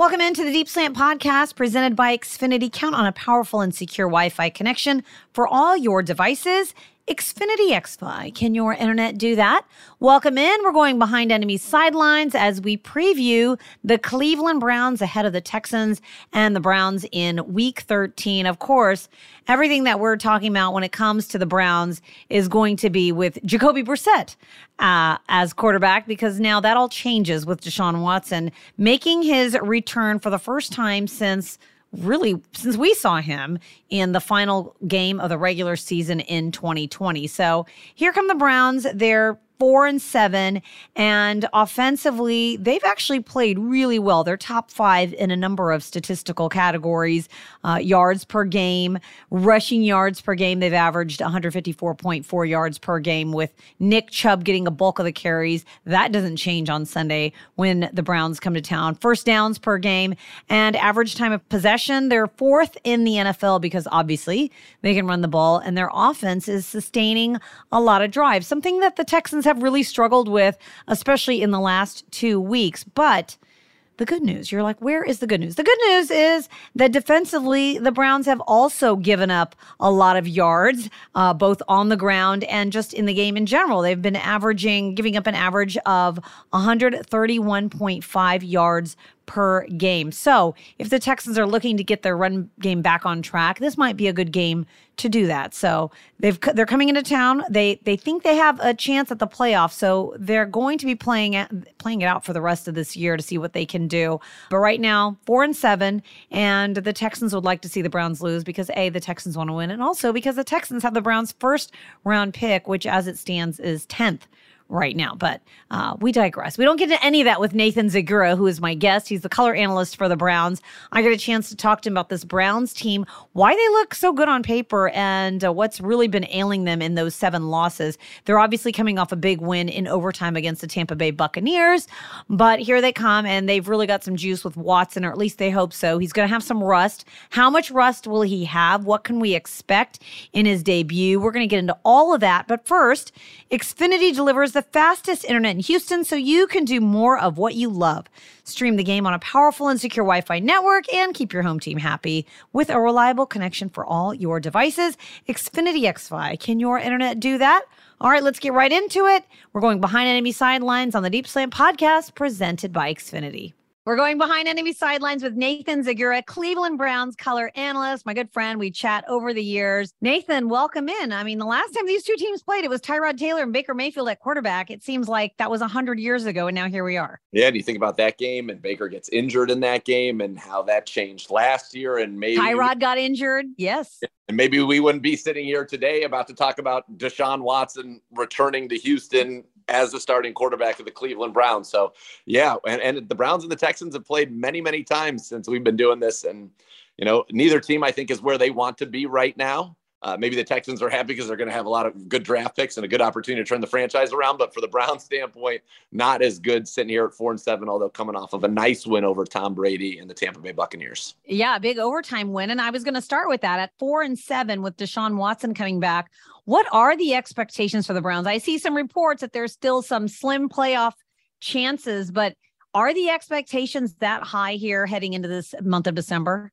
Welcome into the Deep Slant podcast presented by Xfinity. Count on a powerful and secure Wi Fi connection for all your devices. Xfinity XFi. Can your internet do that? Welcome in. We're going behind enemy sidelines as we preview the Cleveland Browns ahead of the Texans and the Browns in week 13. Of course, everything that we're talking about when it comes to the Browns is going to be with Jacoby Brissett uh, as quarterback because now that all changes with Deshaun Watson making his return for the first time since really since we saw him in the final game of the regular season in 2020. So here come the Browns. They're four and seven. And offensively, they've actually played really well. They're top five in a number of statistical categories uh, yards per game, rushing yards per game. They've averaged 154.4 yards per game, with Nick Chubb getting a bulk of the carries. That doesn't change on Sunday when the Browns come to town. First downs per game and average time of possession. They're fourth in the NFL because obviously they can run the ball, and their offense is sustaining a lot of drives, something that the Texans have really struggled with, especially in the last two weeks. But the good news, you're like, where is the good news? The good news is that defensively, the Browns have also given up a lot of yards, uh, both on the ground and just in the game in general. They've been averaging, giving up an average of 131.5 yards per game. So if the Texans are looking to get their run game back on track, this might be a good game to do that. So they've they're coming into town. They they think they have a chance at the playoffs. So they're going to be playing it, playing it out for the rest of this year to see what they can do. But right now, four and seven, and the Texans would like to see the Browns lose because a the Texans want to win, and also because the Texans have the Browns' first round pick, which as it stands is tenth right now. But uh, we digress. We don't get into any of that with Nathan Zegura, who is my guest. He's the color analyst for the Browns. I get a chance to talk to him about this Browns team, why they look so good on paper, and uh, what's really been ailing them in those seven losses. They're obviously coming off a big win in overtime against the Tampa Bay Buccaneers, but here they come, and they've really got some juice with Watson, or at least they hope so. He's going to have some rust. How much rust will he have? What can we expect in his debut? We're going to get into all of that. But first, Xfinity delivers the the fastest internet in Houston so you can do more of what you love. Stream the game on a powerful and secure Wi Fi network and keep your home team happy with a reliable connection for all your devices. Xfinity XFi. Can your internet do that? All right, let's get right into it. We're going behind enemy sidelines on the Deep Slant podcast presented by Xfinity. We're going behind enemy sidelines with Nathan Zegura, Cleveland Browns color analyst, my good friend. We chat over the years. Nathan, welcome in. I mean, the last time these two teams played, it was Tyrod Taylor and Baker Mayfield at quarterback. It seems like that was 100 years ago, and now here we are. Yeah, do you think about that game and Baker gets injured in that game and how that changed last year? And maybe Tyrod got injured. Yes. And maybe we wouldn't be sitting here today about to talk about Deshaun Watson returning to Houston as the starting quarterback of the Cleveland Browns. So, yeah, and, and the Browns and the Texans have played many, many times since we've been doing this. And, you know, neither team, I think, is where they want to be right now. Uh, maybe the Texans are happy because they're going to have a lot of good draft picks and a good opportunity to turn the franchise around. But for the Browns standpoint, not as good sitting here at four and seven, although coming off of a nice win over Tom Brady and the Tampa Bay Buccaneers. Yeah, big overtime win. And I was going to start with that at four and seven with Deshaun Watson coming back. What are the expectations for the Browns? I see some reports that there's still some slim playoff chances, but are the expectations that high here heading into this month of December?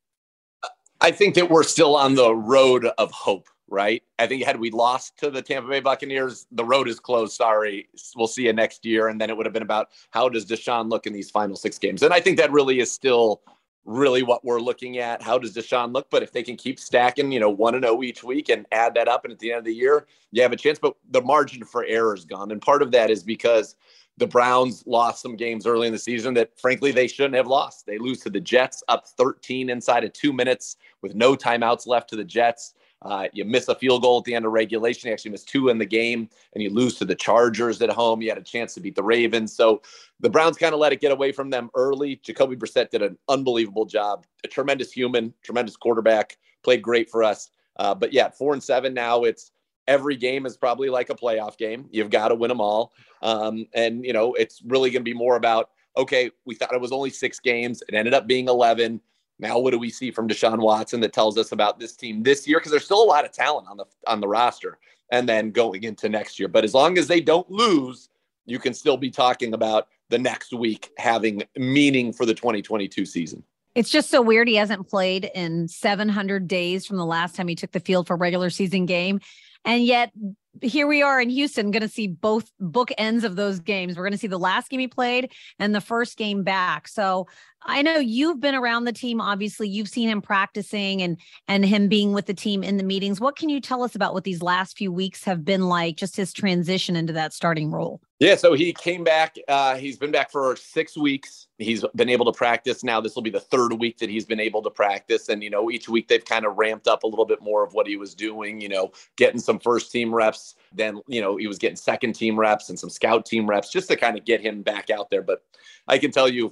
I think that we're still on the road of hope, right? I think had we lost to the Tampa Bay Buccaneers, the road is closed. Sorry. We'll see you next year. And then it would have been about how does Deshaun look in these final six games? And I think that really is still really what we're looking at. How does Deshaun look? But if they can keep stacking, you know, one and zero oh each week and add that up, and at the end of the year, you have a chance. But the margin for error is gone, and part of that is because the Browns lost some games early in the season that, frankly, they shouldn't have lost. They lose to the Jets up 13 inside of two minutes with no timeouts left to the Jets. Uh, you miss a field goal at the end of regulation. You actually miss two in the game, and you lose to the Chargers at home. You had a chance to beat the Ravens. So the Browns kind of let it get away from them early. Jacoby Brissett did an unbelievable job. A tremendous human, tremendous quarterback, played great for us. Uh, but yeah, four and seven now. It's every game is probably like a playoff game. You've got to win them all. Um, and, you know, it's really going to be more about, okay, we thought it was only six games. It ended up being 11. Now, what do we see from Deshaun Watson that tells us about this team this year? Because there's still a lot of talent on the on the roster, and then going into next year. But as long as they don't lose, you can still be talking about the next week having meaning for the 2022 season. It's just so weird. He hasn't played in 700 days from the last time he took the field for a regular season game. And yet here we are in Houston, going to see both book ends of those games. We're going to see the last game he played and the first game back. So I know you've been around the team. Obviously, you've seen him practicing and and him being with the team in the meetings. What can you tell us about what these last few weeks have been like? Just his transition into that starting role. Yeah, so he came back. Uh, he's been back for six weeks. He's been able to practice now. This will be the third week that he's been able to practice, and you know, each week they've kind of ramped up a little bit more of what he was doing. You know, getting some first team reps. Then you know he was getting second team reps and some scout team reps just to kind of get him back out there. But I can tell you,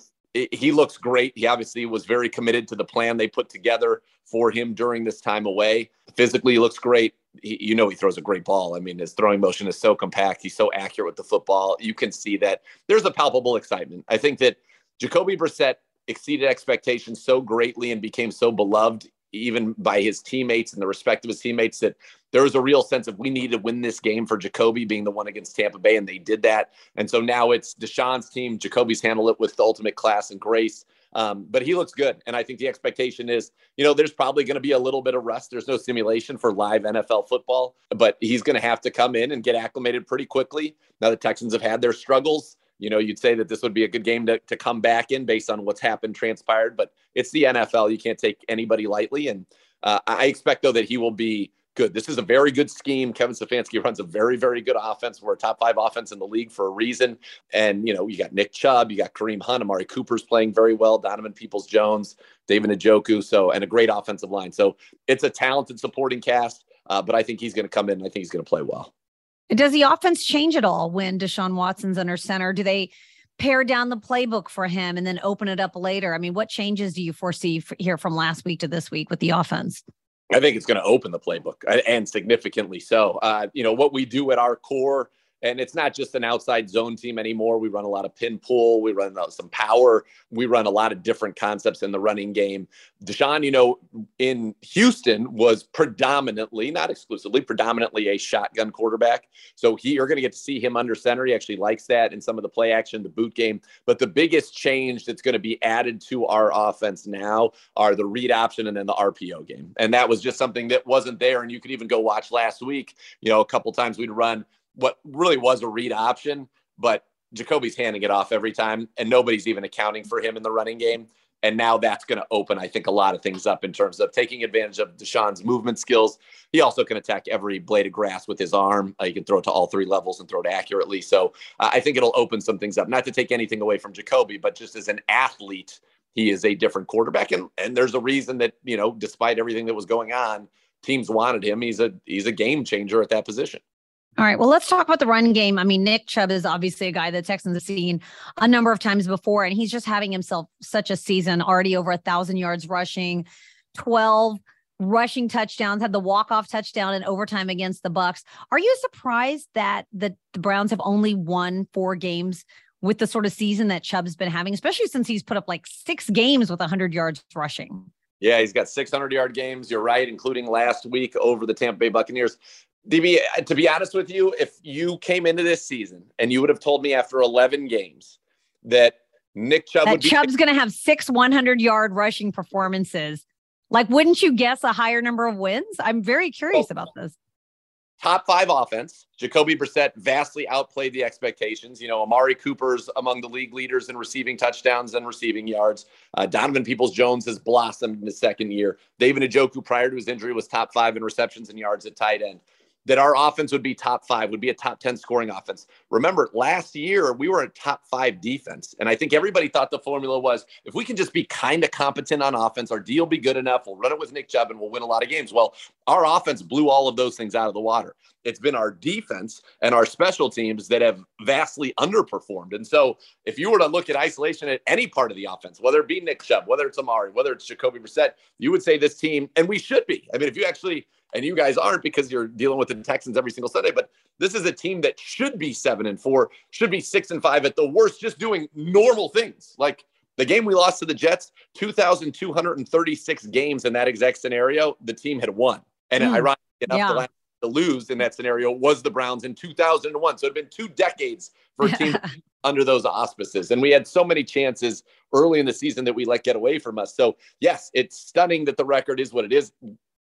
he looks great. He obviously was very committed to the plan they put together for him during this time away. Physically, he looks great. He, you know, he throws a great ball. I mean, his throwing motion is so compact. He's so accurate with the football. You can see that there's a palpable excitement. I think that Jacoby Brissett exceeded expectations so greatly and became so beloved even by his teammates and the respect of his teammates that there was a real sense of we need to win this game for Jacoby being the one against Tampa Bay, and they did that. And so now it's Deshaun's team. Jacoby's handled it with the ultimate class and grace. Um, but he looks good. And I think the expectation is, you know, there's probably going to be a little bit of rust. There's no simulation for live NFL football, but he's going to have to come in and get acclimated pretty quickly. Now, the Texans have had their struggles you know, you'd say that this would be a good game to, to come back in based on what's happened, transpired, but it's the NFL. You can't take anybody lightly. And uh, I expect, though, that he will be good. This is a very good scheme. Kevin Stefanski runs a very, very good offense. We're a top five offense in the league for a reason. And, you know, you got Nick Chubb, you got Kareem Hunt, Amari Cooper's playing very well, Donovan Peoples Jones, David Njoku. So, and a great offensive line. So it's a talented supporting cast, uh, but I think he's going to come in. I think he's going to play well. Does the offense change at all when Deshaun Watson's under center? Do they pare down the playbook for him and then open it up later? I mean, what changes do you foresee here from last week to this week with the offense? I think it's going to open the playbook and significantly so. Uh, you know, what we do at our core and it's not just an outside zone team anymore. We run a lot of pin pull. We run uh, some power. We run a lot of different concepts in the running game. Deshaun, you know, in Houston was predominantly, not exclusively, predominantly a shotgun quarterback. So he, you're going to get to see him under center. He actually likes that in some of the play action, the boot game. But the biggest change that's going to be added to our offense now are the read option and then the RPO game. And that was just something that wasn't there. And you could even go watch last week. You know, a couple times we'd run what really was a read option, but Jacoby's handing it off every time, and nobody's even accounting for him in the running game. And now that's going to open, I think, a lot of things up in terms of taking advantage of Deshaun's movement skills. He also can attack every blade of grass with his arm. Uh, he can throw it to all three levels and throw it accurately. So uh, I think it'll open some things up. Not to take anything away from Jacoby, but just as an athlete, he is a different quarterback. And and there's a reason that you know, despite everything that was going on, teams wanted him. He's a he's a game changer at that position. All right. Well, let's talk about the run game. I mean, Nick Chubb is obviously a guy that Texans have seen a number of times before, and he's just having himself such a season already over a thousand yards rushing, 12 rushing touchdowns, had the walk-off touchdown in overtime against the Bucks. Are you surprised that the, the Browns have only won four games with the sort of season that Chubb's been having, especially since he's put up like six games with 100 yards rushing? Yeah, he's got 600 yard games. You're right, including last week over the Tampa Bay Buccaneers. DB, to be honest with you, if you came into this season and you would have told me after 11 games that Nick Chubb that would be Chubb's going to have six 100 yard rushing performances, like wouldn't you guess a higher number of wins? I'm very curious about this. Top five offense. Jacoby Brissett vastly outplayed the expectations. You know, Amari Cooper's among the league leaders in receiving touchdowns and receiving yards. Uh, Donovan Peoples Jones has blossomed in his second year. David Njoku, prior to his injury, was top five in receptions and yards at tight end that our offense would be top five, would be a top 10 scoring offense. Remember, last year we were a top five defense. And I think everybody thought the formula was if we can just be kind of competent on offense, our deal be good enough. We'll run it with Nick Chubb and we'll win a lot of games. Well, our offense blew all of those things out of the water. It's been our defense and our special teams that have vastly underperformed. And so if you were to look at isolation at any part of the offense, whether it be Nick Chubb, whether it's Amari, whether it's Jacoby Brissett, you would say this team, and we should be. I mean, if you actually and you guys aren't because you're dealing with the Texans every single Sunday. But this is a team that should be seven and four, should be six and five at the worst, just doing normal things. Like the game we lost to the Jets, 2,236 games in that exact scenario, the team had won. And mm. ironically enough, yeah. the last to lose in that scenario was the Browns in 2001. So it had been two decades for a team under those auspices. And we had so many chances early in the season that we let get away from us. So, yes, it's stunning that the record is what it is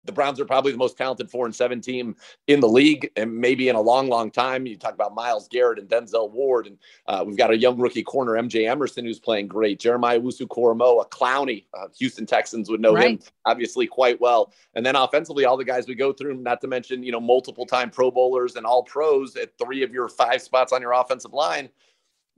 the Browns are probably the most talented four and seven team in the league, and maybe in a long, long time. You talk about Myles Garrett and Denzel Ward, and uh, we've got a young rookie corner, MJ Emerson, who's playing great. Jeremiah Owusu-Koramoah, Clowney, uh, Houston Texans would know right. him obviously quite well. And then offensively, all the guys we go through, not to mention you know multiple time Pro Bowlers and all pros at three of your five spots on your offensive line.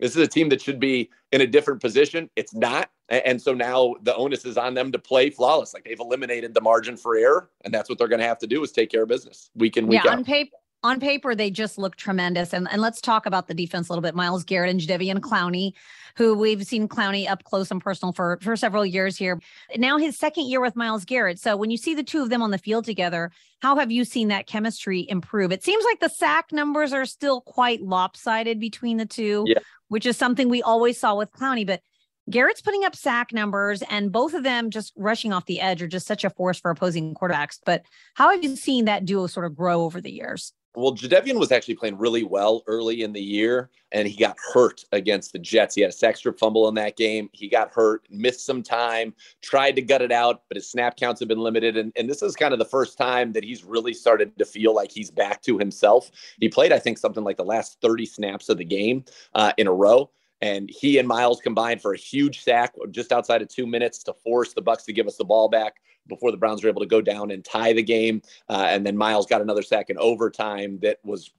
This is a team that should be in a different position. It's not. And so now the onus is on them to play flawless. Like they've eliminated the margin for error, and that's what they're going to have to do is take care of business week in, week yeah, out. On paper, on paper, they just look tremendous. And, and let's talk about the defense a little bit. Myles Garrett and Jadeveon Clowney, who we've seen Clowney up close and personal for, for several years here. Now his second year with Myles Garrett. So when you see the two of them on the field together, how have you seen that chemistry improve? It seems like the sack numbers are still quite lopsided between the two, yeah. which is something we always saw with Clowney. But Garrett's putting up sack numbers, and both of them just rushing off the edge are just such a force for opposing quarterbacks. But how have you seen that duo sort of grow over the years? Well, Jadeveon was actually playing really well early in the year, and he got hurt against the Jets. He had a sack strip fumble in that game. He got hurt, missed some time, tried to gut it out, but his snap counts have been limited. And, and this is kind of the first time that he's really started to feel like he's back to himself. He played, I think, something like the last 30 snaps of the game uh, in a row and he and Myles combined for a huge sack just outside of two minutes to force the Bucks to give us the ball back before the Browns were able to go down and tie the game. Uh, and then Myles got another sack in overtime that was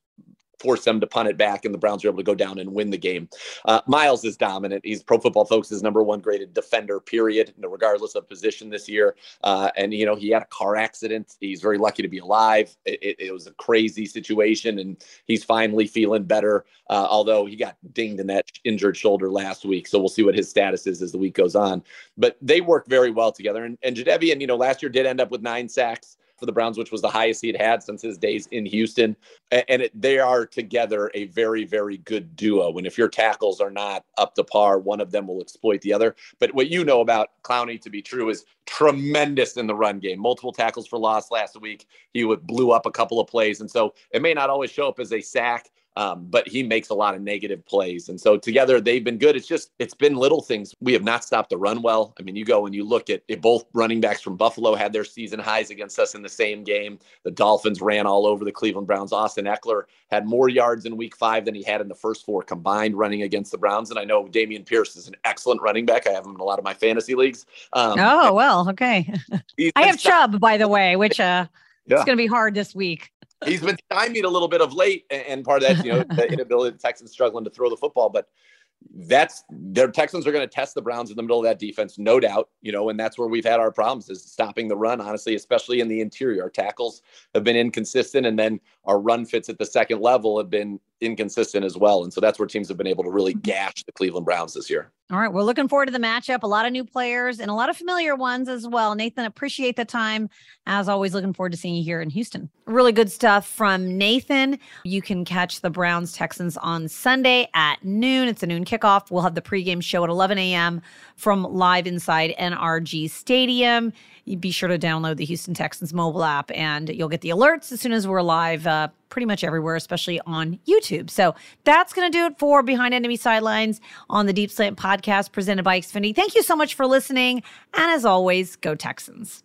force them to punt it back, and the Browns were able to go down and win the game. Uh, Myles is dominant. He's Pro Football Focus' number one graded defender, period, regardless of position this year. Uh, and you know he had a car accident. He's very lucky to be alive. It, it, it was a crazy situation, and he's finally feeling better. Uh, although he got dinged in that injured shoulder last week, so we'll see what his status is as the week goes on. But they work very well together. And, and Jadeveon, you know, last year did end up with nine sacks for the Browns, which was the highest he had had since his days in Houston. And it, they are together a very, very good duo. And if your tackles are not up to par, one of them will exploit the other. But what you know about Clowney to be true is tremendous in the run game. Multiple tackles for loss last week. He would blew up a couple of plays. And so it may not always show up as a sack um, but he makes a lot of negative plays. And so together they've been good. It's just, it's been little things. We have not stopped the run well. I mean, you go and you look at it, both running backs from Buffalo had their season highs against us in the same game. The Dolphins ran all over the Cleveland Browns. Austin Ekeler had more yards in week five than he had in the first four combined running against the Browns. And I know Dameon Pierce is an excellent running back. I have him in a lot of my fantasy leagues. Um, oh, well, okay. I have Chubb, by the way, which uh, yeah. it's going to be hard this week he's been stymied a little bit of late, and part of that, you know, the inability of the Texans struggling to throw the football. But that's their Texans are going to test the Browns in the middle of that defense, no doubt. You know, and that's where we've had our problems is stopping the run. Honestly, especially in the interior, our tackles have been inconsistent, and then our run fits at the second level have been inconsistent as well. And so that's where teams have been able to really mm-hmm. gash the Cleveland Browns this year. All right. We're looking forward to the matchup. A lot of new players and a lot of familiar ones as well. Nathan, appreciate the time. As always, looking forward to seeing you here in Houston. Really good stuff from Nathan. You can catch the Browns Texans on Sunday at noon. It's a noon kickoff. We'll have the pregame show at 11 a.m. from live inside NRG Stadium be sure to download the Houston Texans mobile app and you'll get the alerts as soon as we're live uh, pretty much everywhere, especially on YouTube. So that's going to do it for Behind Enemy Sidelines on the Deep Slant podcast presented by Xfinity. Thank you so much for listening. And as always, go Texans.